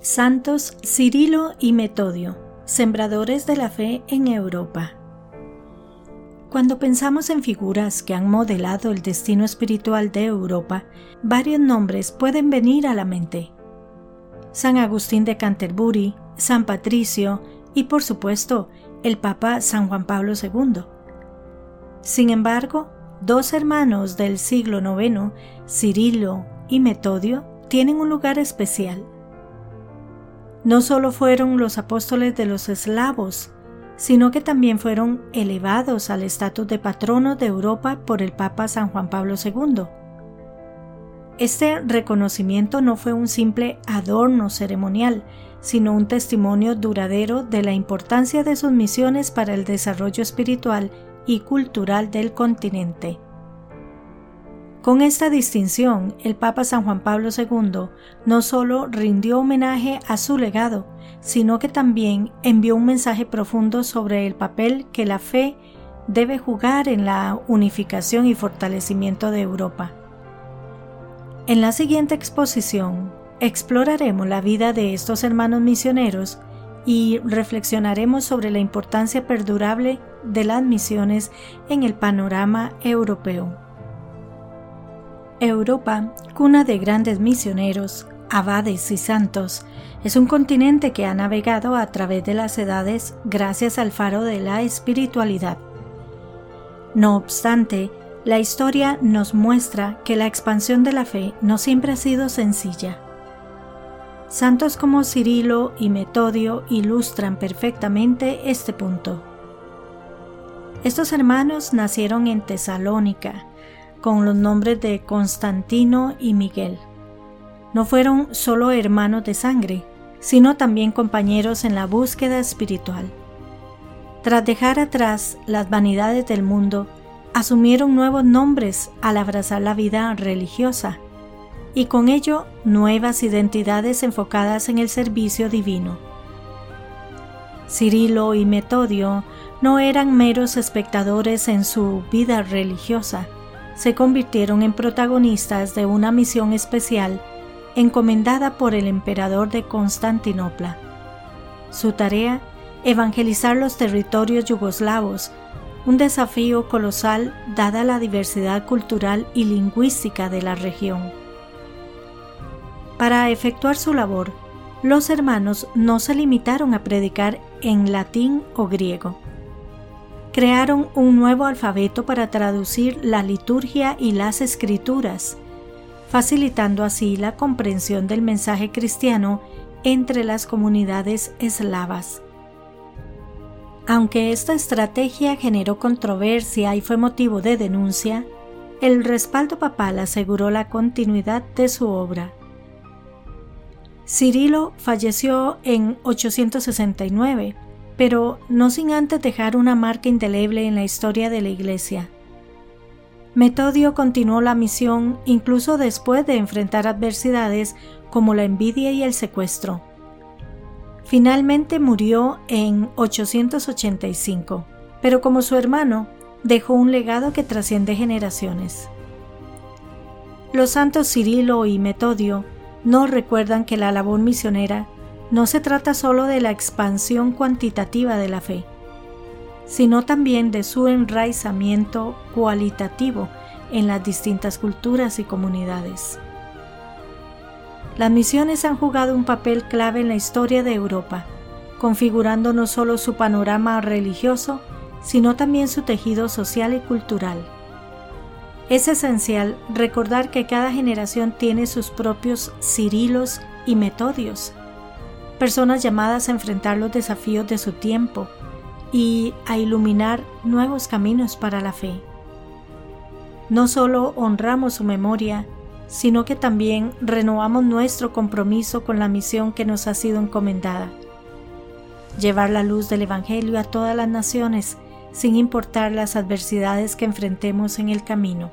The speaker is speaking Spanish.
Santos Cirilo y Metodio, sembradores de la fe en Europa. Cuando pensamos en figuras que han modelado el destino espiritual de Europa, varios nombres pueden venir a la mente. San Agustín de Canterbury, San Patricio y por supuesto el Papa San Juan Pablo II. Sin embargo, dos hermanos del siglo IX, Cirilo y Metodio, tienen un lugar especial. No solo fueron los apóstoles de los eslavos, sino que también fueron elevados al estatus de patronos de Europa por el Papa San Juan Pablo II. Este reconocimiento no fue un simple adorno ceremonial, sino un testimonio duradero de la importancia de sus misiones para el desarrollo espiritual y cultural del continente. Con esta distinción, el Papa San Juan Pablo II no solo rindió homenaje a su legado, sino que también envió un mensaje profundo sobre el papel que la fe debe jugar en la unificación y fortalecimiento de Europa. En la siguiente exposición exploraremos la vida de estos hermanos misioneros y reflexionaremos sobre la importancia perdurable de las misiones en el panorama europeo. Europa, cuna de grandes misioneros, abades y santos, es un continente que ha navegado a través de las edades gracias al faro de la espiritualidad. No obstante, la historia nos muestra que la expansión de la fe no siempre ha sido sencilla. Santos como Cirilo y Metodio ilustran perfectamente este punto. Estos hermanos nacieron en Tesalónica, con los nombres de Constantino y Miguel. No fueron solo hermanos de sangre, sino también compañeros en la búsqueda espiritual. Tras dejar atrás las vanidades del mundo, asumieron nuevos nombres al abrazar la vida religiosa y con ello nuevas identidades enfocadas en el servicio divino. Cirilo y Metodio no eran meros espectadores en su vida religiosa, se convirtieron en protagonistas de una misión especial encomendada por el emperador de Constantinopla. Su tarea, evangelizar los territorios yugoslavos, un desafío colosal dada la diversidad cultural y lingüística de la región. Para efectuar su labor, los hermanos no se limitaron a predicar en latín o griego crearon un nuevo alfabeto para traducir la liturgia y las escrituras, facilitando así la comprensión del mensaje cristiano entre las comunidades eslavas. Aunque esta estrategia generó controversia y fue motivo de denuncia, el respaldo papal aseguró la continuidad de su obra. Cirilo falleció en 869 pero no sin antes dejar una marca indeleble en la historia de la Iglesia. Metodio continuó la misión incluso después de enfrentar adversidades como la envidia y el secuestro. Finalmente murió en 885, pero como su hermano, dejó un legado que trasciende generaciones. Los santos Cirilo y Metodio no recuerdan que la labor misionera no se trata solo de la expansión cuantitativa de la fe, sino también de su enraizamiento cualitativo en las distintas culturas y comunidades. Las misiones han jugado un papel clave en la historia de Europa, configurando no solo su panorama religioso, sino también su tejido social y cultural. Es esencial recordar que cada generación tiene sus propios cirilos y metodios, personas llamadas a enfrentar los desafíos de su tiempo y a iluminar nuevos caminos para la fe. No solo honramos su memoria, sino que también renovamos nuestro compromiso con la misión que nos ha sido encomendada. Llevar la luz del Evangelio a todas las naciones, sin importar las adversidades que enfrentemos en el camino.